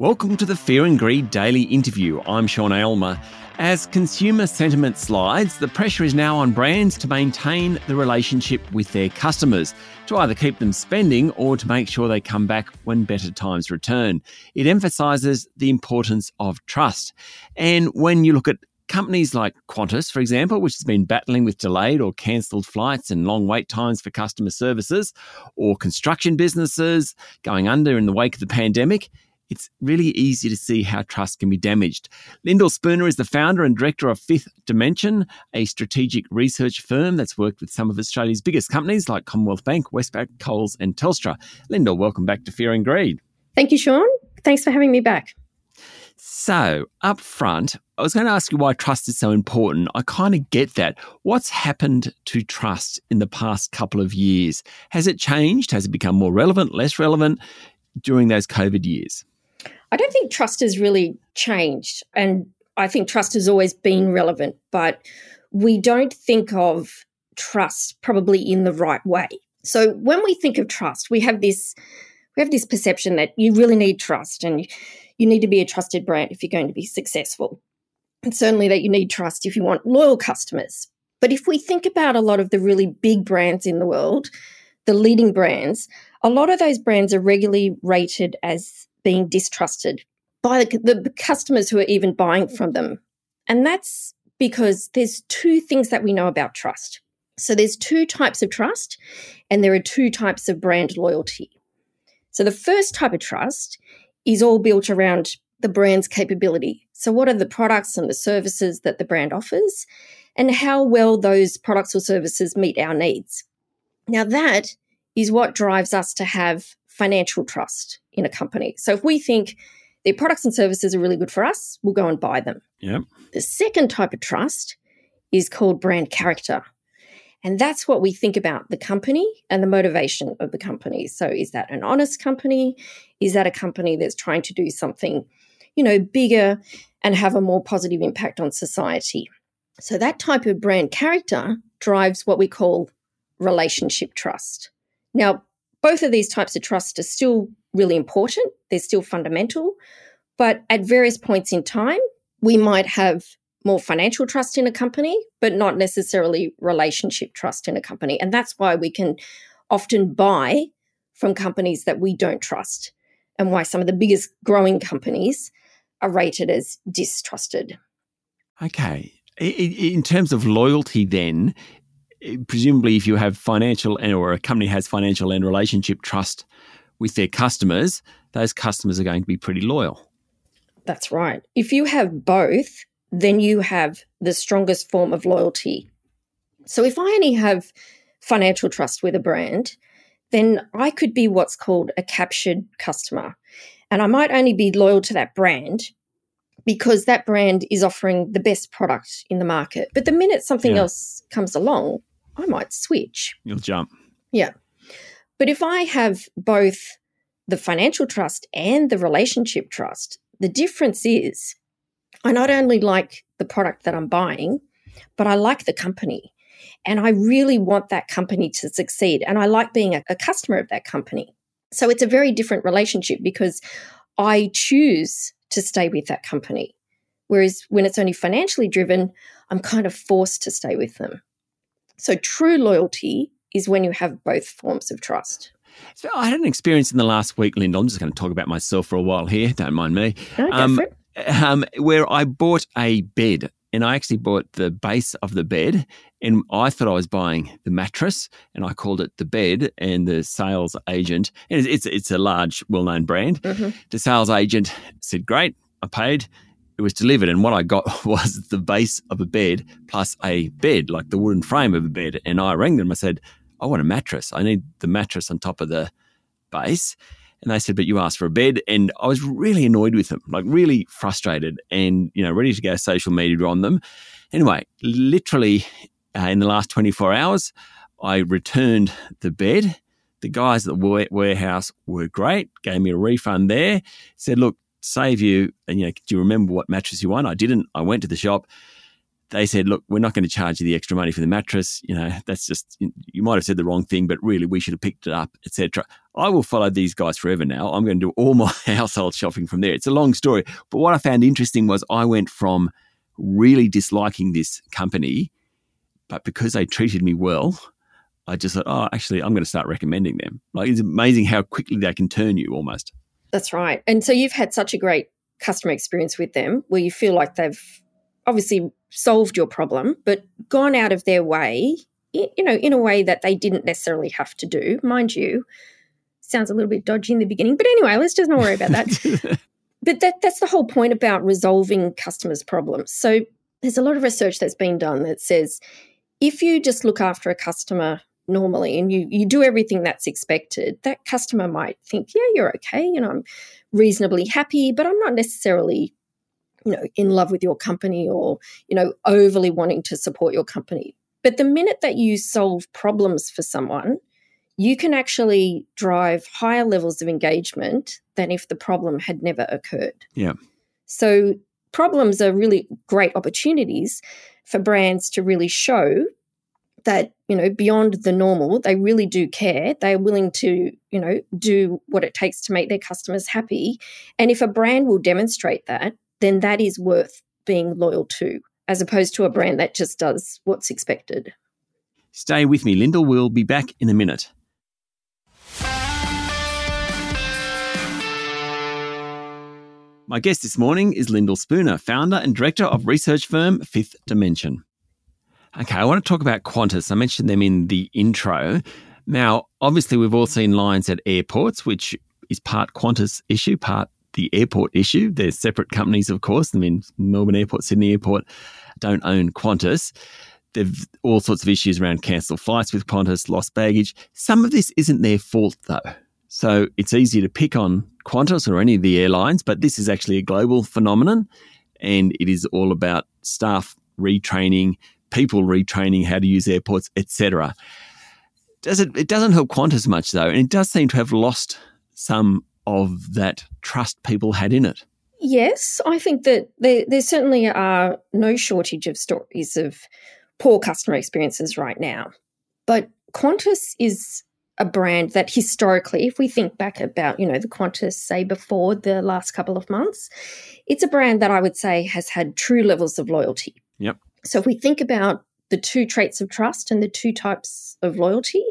Welcome to the Fear and Greed Daily Interview. I'm Sean Aylmer. As consumer sentiment slides, the pressure is now on brands to maintain the relationship with their customers, to either keep them spending or to make sure they come back when better times return. It emphasises the importance of trust. And when you look at companies like Qantas, for example, which has been battling with delayed or cancelled flights and long wait times for customer services, or construction businesses going under in the wake of the pandemic, it's really easy to see how trust can be damaged. Lyndall Spooner is the founder and director of Fifth Dimension, a strategic research firm that's worked with some of Australia's biggest companies like Commonwealth Bank, Westpac, Coles, and Telstra. Lyndall, welcome back to Fear and Greed. Thank you, Sean. Thanks for having me back. So, up front, I was going to ask you why trust is so important. I kind of get that. What's happened to trust in the past couple of years? Has it changed? Has it become more relevant, less relevant during those COVID years? I don't think trust has really changed. And I think trust has always been relevant, but we don't think of trust probably in the right way. So when we think of trust, we have this we have this perception that you really need trust and you need to be a trusted brand if you're going to be successful. And certainly that you need trust if you want loyal customers. But if we think about a lot of the really big brands in the world, the leading brands, a lot of those brands are regularly rated as being distrusted by the, the customers who are even buying from them. And that's because there's two things that we know about trust. So there's two types of trust, and there are two types of brand loyalty. So the first type of trust is all built around the brand's capability. So, what are the products and the services that the brand offers, and how well those products or services meet our needs? Now, that is what drives us to have financial trust in a company. So if we think their products and services are really good for us, we'll go and buy them. Yep. The second type of trust is called brand character. And that's what we think about the company and the motivation of the company. So is that an honest company? Is that a company that's trying to do something, you know, bigger and have a more positive impact on society? So that type of brand character drives what we call relationship trust. Now, both of these types of trust are still really important, they're still fundamental, but at various points in time, we might have more financial trust in a company, but not necessarily relationship trust in a company. And that's why we can often buy from companies that we don't trust, and why some of the biggest growing companies are rated as distrusted. Okay. In terms of loyalty, then, presumably if you have financial and or a company has financial and relationship trust with their customers, those customers are going to be pretty loyal. That's right. If you have both, then you have the strongest form of loyalty. So if I only have financial trust with a brand, then I could be what's called a captured customer. And I might only be loyal to that brand because that brand is offering the best product in the market. But the minute something yeah. else comes along, I might switch. You'll jump. Yeah. But if I have both the financial trust and the relationship trust, the difference is I not only like the product that I'm buying, but I like the company. And I really want that company to succeed. And I like being a, a customer of that company. So it's a very different relationship because I choose to stay with that company. Whereas when it's only financially driven, I'm kind of forced to stay with them. So true loyalty is when you have both forms of trust. So I had an experience in the last week, Linda. I'm just going to talk about myself for a while here. Don't mind me. No, um, um, where I bought a bed and I actually bought the base of the bed and I thought I was buying the mattress and I called it the bed and the sales agent and it's it's a large well-known brand mm-hmm. the sales agent said great I paid it was delivered and what I got was the base of a bed plus a bed like the wooden frame of a bed and I rang them I said I want a mattress I need the mattress on top of the base and they said, but you asked for a bed. And I was really annoyed with them, like really frustrated and, you know, ready to go social media on them. Anyway, literally uh, in the last 24 hours, I returned the bed. The guys at the warehouse were great, gave me a refund there, said, look, save you, and, you know, do you remember what mattress you want? I didn't. I went to the shop. they said, look, we're not going to charge you the extra money for the mattress. You know, that's just, you might have said the wrong thing, but really we should have picked it up, etc. I will follow these guys forever now. I'm going to do all my household shopping from there. It's a long story. But what I found interesting was I went from really disliking this company, but because they treated me well, I just thought, oh, actually, I'm going to start recommending them. Like, it's amazing how quickly they can turn you almost. That's right. And so you've had such a great customer experience with them where you feel like they've obviously solved your problem, but gone out of their way, you know, in a way that they didn't necessarily have to do. Mind you, sounds a little bit dodgy in the beginning, but anyway, let's just not worry about that. but that, that's the whole point about resolving customers' problems. So there's a lot of research that's been done that says if you just look after a customer normally and you you do everything that's expected, that customer might think, yeah, you're okay, you know, I'm reasonably happy, but I'm not necessarily you know in love with your company or you know overly wanting to support your company. But the minute that you solve problems for someone you can actually drive higher levels of engagement than if the problem had never occurred. Yeah. So problems are really great opportunities for brands to really show that you know beyond the normal they really do care they're willing to you know do what it takes to make their customers happy and if a brand will demonstrate that then that is worth being loyal to, as opposed to a brand that just does what's expected. Stay with me, Lyndall. We'll be back in a minute. My guest this morning is Lyndall Spooner, founder and director of research firm Fifth Dimension. Okay, I want to talk about Qantas. I mentioned them in the intro. Now, obviously, we've all seen lines at airports, which is part Qantas issue, part the airport issue. They're separate companies, of course. I mean, Melbourne Airport, Sydney Airport don't own Qantas. There've all sorts of issues around cancelled flights with Qantas, lost baggage. Some of this isn't their fault, though. So it's easy to pick on Qantas or any of the airlines, but this is actually a global phenomenon, and it is all about staff retraining, people retraining how to use airports, etc. Does it? It doesn't help Qantas much though, and it does seem to have lost some of that trust people had in it. Yes, I think that there, there certainly are no shortage of stories of poor customer experiences right now. But Qantas is a brand that historically, if we think back about, you know, the Qantas, say before the last couple of months, it's a brand that I would say has had true levels of loyalty. Yep. So if we think about the two traits of trust and the two types of loyalty,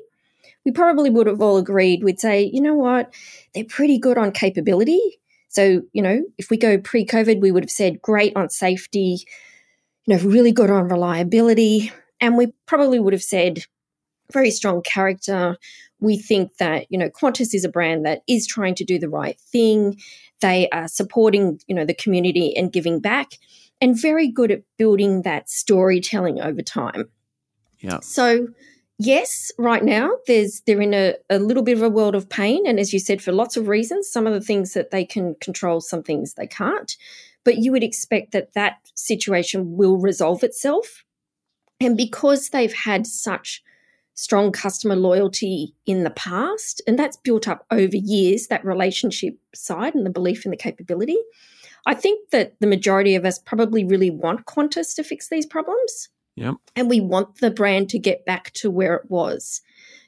we probably would have all agreed, we'd say, you know what, they're pretty good on capability. So, you know, if we go pre COVID, we would have said great on safety, you know, really good on reliability. And we probably would have said very strong character. We think that, you know, Qantas is a brand that is trying to do the right thing. They are supporting, you know, the community and giving back and very good at building that storytelling over time. Yeah. So yes, right now there's they're in a, a little bit of a world of pain, and as you said, for lots of reasons. Some of the things that they can control, some things they can't. But you would expect that that situation will resolve itself, and because they've had such strong customer loyalty in the past, and that's built up over years. That relationship side and the belief in the capability. I think that the majority of us probably really want Qantas to fix these problems. Yep. And we want the brand to get back to where it was.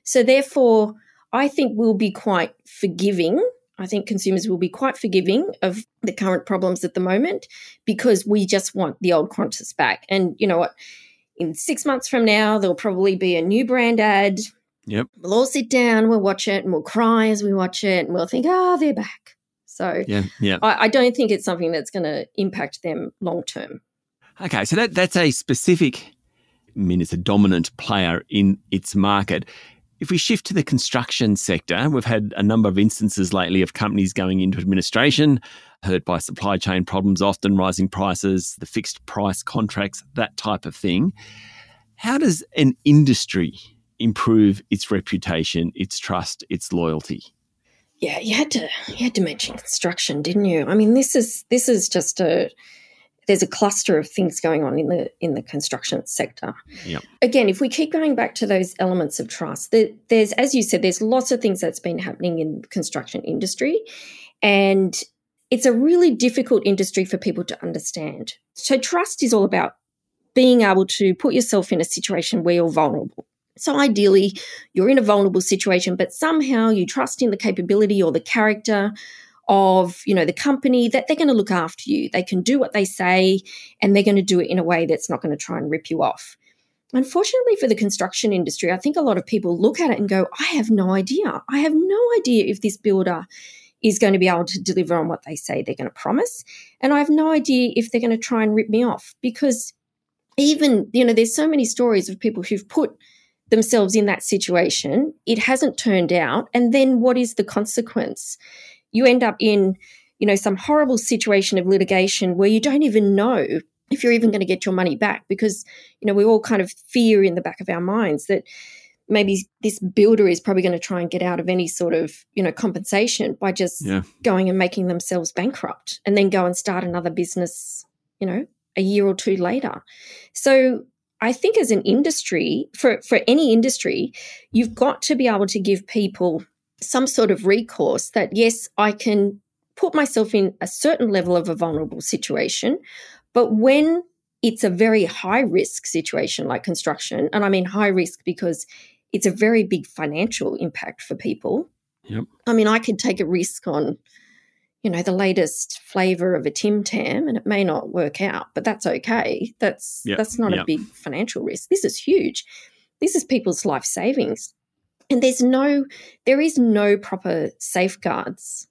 So, therefore, I think we'll be quite forgiving. I think consumers will be quite forgiving of the current problems at the moment because we just want the old Qantas back. And you know what? In six months from now, there'll probably be a new brand ad. Yep. We'll all sit down, we'll watch it, and we'll cry as we watch it, and we'll think, oh, they're back. So yeah, yeah. I, I don't think it's something that's going to impact them long term. Okay, so that that's a specific I mean, it's a dominant player in its market. If we shift to the construction sector, we've had a number of instances lately of companies going into administration, hurt by supply chain problems, often rising prices, the fixed price contracts, that type of thing. How does an industry improve its reputation, its trust, its loyalty? Yeah, you had to you had to mention construction, didn't you? I mean, this is this is just a there's a cluster of things going on in the in the construction sector. Yep. Again, if we keep going back to those elements of trust, there, there's as you said, there's lots of things that's been happening in the construction industry, and it's a really difficult industry for people to understand. So trust is all about being able to put yourself in a situation where you're vulnerable. So ideally, you're in a vulnerable situation, but somehow you trust in the capability or the character of you know the company that they're going to look after you. They can do what they say and they're going to do it in a way that's not going to try and rip you off. Unfortunately for the construction industry i think a lot of people look at it and go i have no idea. I have no idea if this builder is going to be able to deliver on what they say they're going to promise and i have no idea if they're going to try and rip me off. Because even you know there's so many stories of people who've put themselves in that situation it hasn't turned out and then what is the consequence you end up in, you know, some horrible situation of litigation where you don't even know if you're even going to get your money back because, you know, we all kind of fear in the back of our minds that maybe this builder is probably going to try and get out of any sort of, you know, compensation by just yeah. going and making themselves bankrupt and then go and start another business, you know, a year or two later. So I think as an industry, for, for any industry, you've got to be able to give people some sort of recourse that, yes, I can put myself in a certain level of a vulnerable situation. But when it's a very high risk situation like construction, and I mean high risk because it's a very big financial impact for people. Yep. I mean, I could take a risk on, you know, the latest flavor of a Tim Tam and it may not work out, but that's okay. That's yep. that's not yep. a big financial risk. This is huge. This is people's life savings and there's no there is no proper safeguards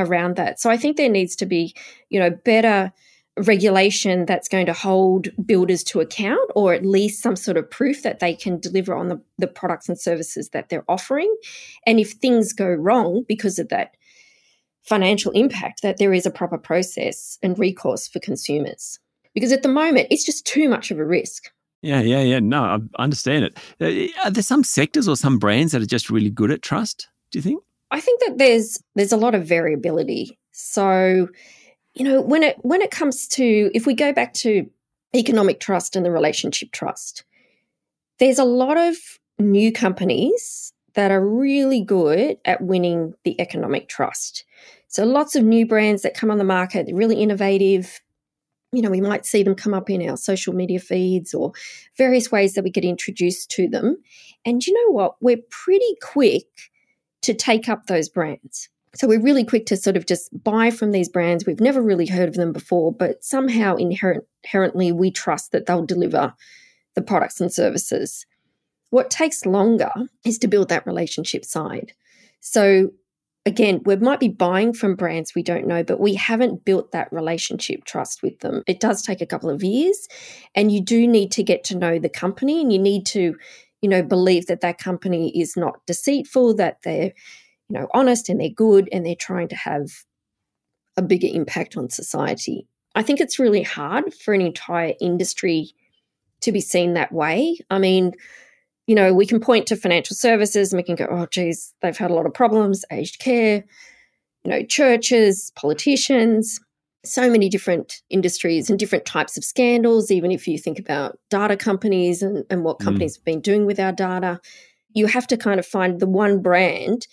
around that so i think there needs to be you know better regulation that's going to hold builders to account or at least some sort of proof that they can deliver on the, the products and services that they're offering and if things go wrong because of that financial impact that there is a proper process and recourse for consumers because at the moment it's just too much of a risk yeah, yeah, yeah. No, I understand it. Uh, are there some sectors or some brands that are just really good at trust? Do you think? I think that there's there's a lot of variability. So, you know, when it when it comes to if we go back to economic trust and the relationship trust, there's a lot of new companies that are really good at winning the economic trust. So lots of new brands that come on the market, really innovative, you know, we might see them come up in our social media feeds or various ways that we get introduced to them. And you know what? We're pretty quick to take up those brands. So we're really quick to sort of just buy from these brands. We've never really heard of them before, but somehow inherent, inherently we trust that they'll deliver the products and services. What takes longer is to build that relationship side. So again, we might be buying from brands we don't know, but we haven't built that relationship trust with them. It does take a couple of years, and you do need to get to know the company, and you need to, you know, believe that that company is not deceitful, that they're, you know, honest and they're good, and they're trying to have a bigger impact on society. I think it's really hard for an entire industry to be seen that way. I mean, you know, we can point to financial services and we can go, oh, geez, they've had a lot of problems, aged care, you know, churches, politicians, so many different industries and different types of scandals. Even if you think about data companies and, and what mm. companies mm. have been doing with our data, you have to kind of find the one brand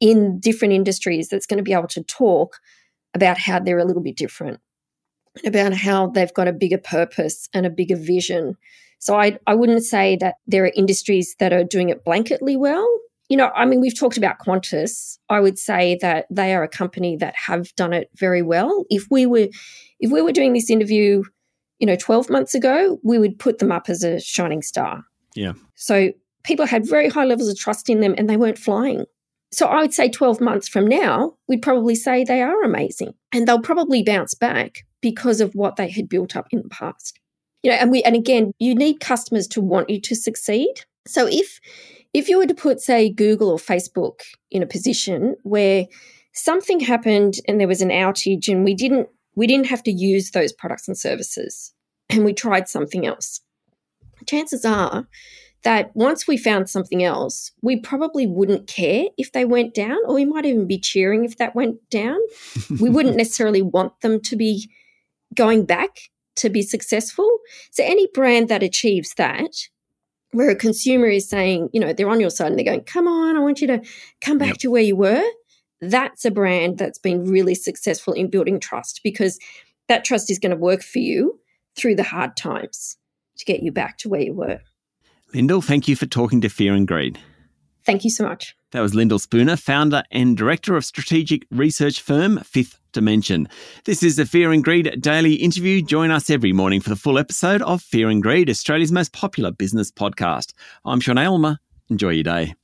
in different industries that's going to be able to talk about how they're a little bit different, about how they've got a bigger purpose and a bigger vision so I, I wouldn't say that there are industries that are doing it blanketly well. You know, I mean, we've talked about Qantas. I would say that they are a company that have done it very well. If we were, if we were doing this interview, you know, 12 months ago, we would put them up as a shining star. Yeah. So people had very high levels of trust in them and they weren't flying. So I would say 12 months from now, we'd probably say they are amazing and they'll probably bounce back because of what they had built up in the past you know and we and again you need customers to want you to succeed so if if you were to put say google or facebook in a position where something happened and there was an outage and we didn't we didn't have to use those products and services and we tried something else chances are that once we found something else, we probably wouldn't care if they went down, or we might even be cheering if that went down. we wouldn't necessarily want them to be going back to be successful. So any brand that achieves that, where a consumer is saying, you know, they're on your side and they're going, come on, I want you to come back yep. to where you were. That's a brand that's been really successful in building trust because that trust is going to work for you through the hard times. to get you back to where you were. Lyndall, thank you for talking to Fear and Greed. Thank you so much. That was Lyndall Spooner, founder and director of strategic research firm Fifth Dimension. This is the Fear and Greed daily interview. Join us every morning for the full episode of Fear and Greed, Australia's most popular business podcast. I'm Sean Aylmer. Enjoy your day.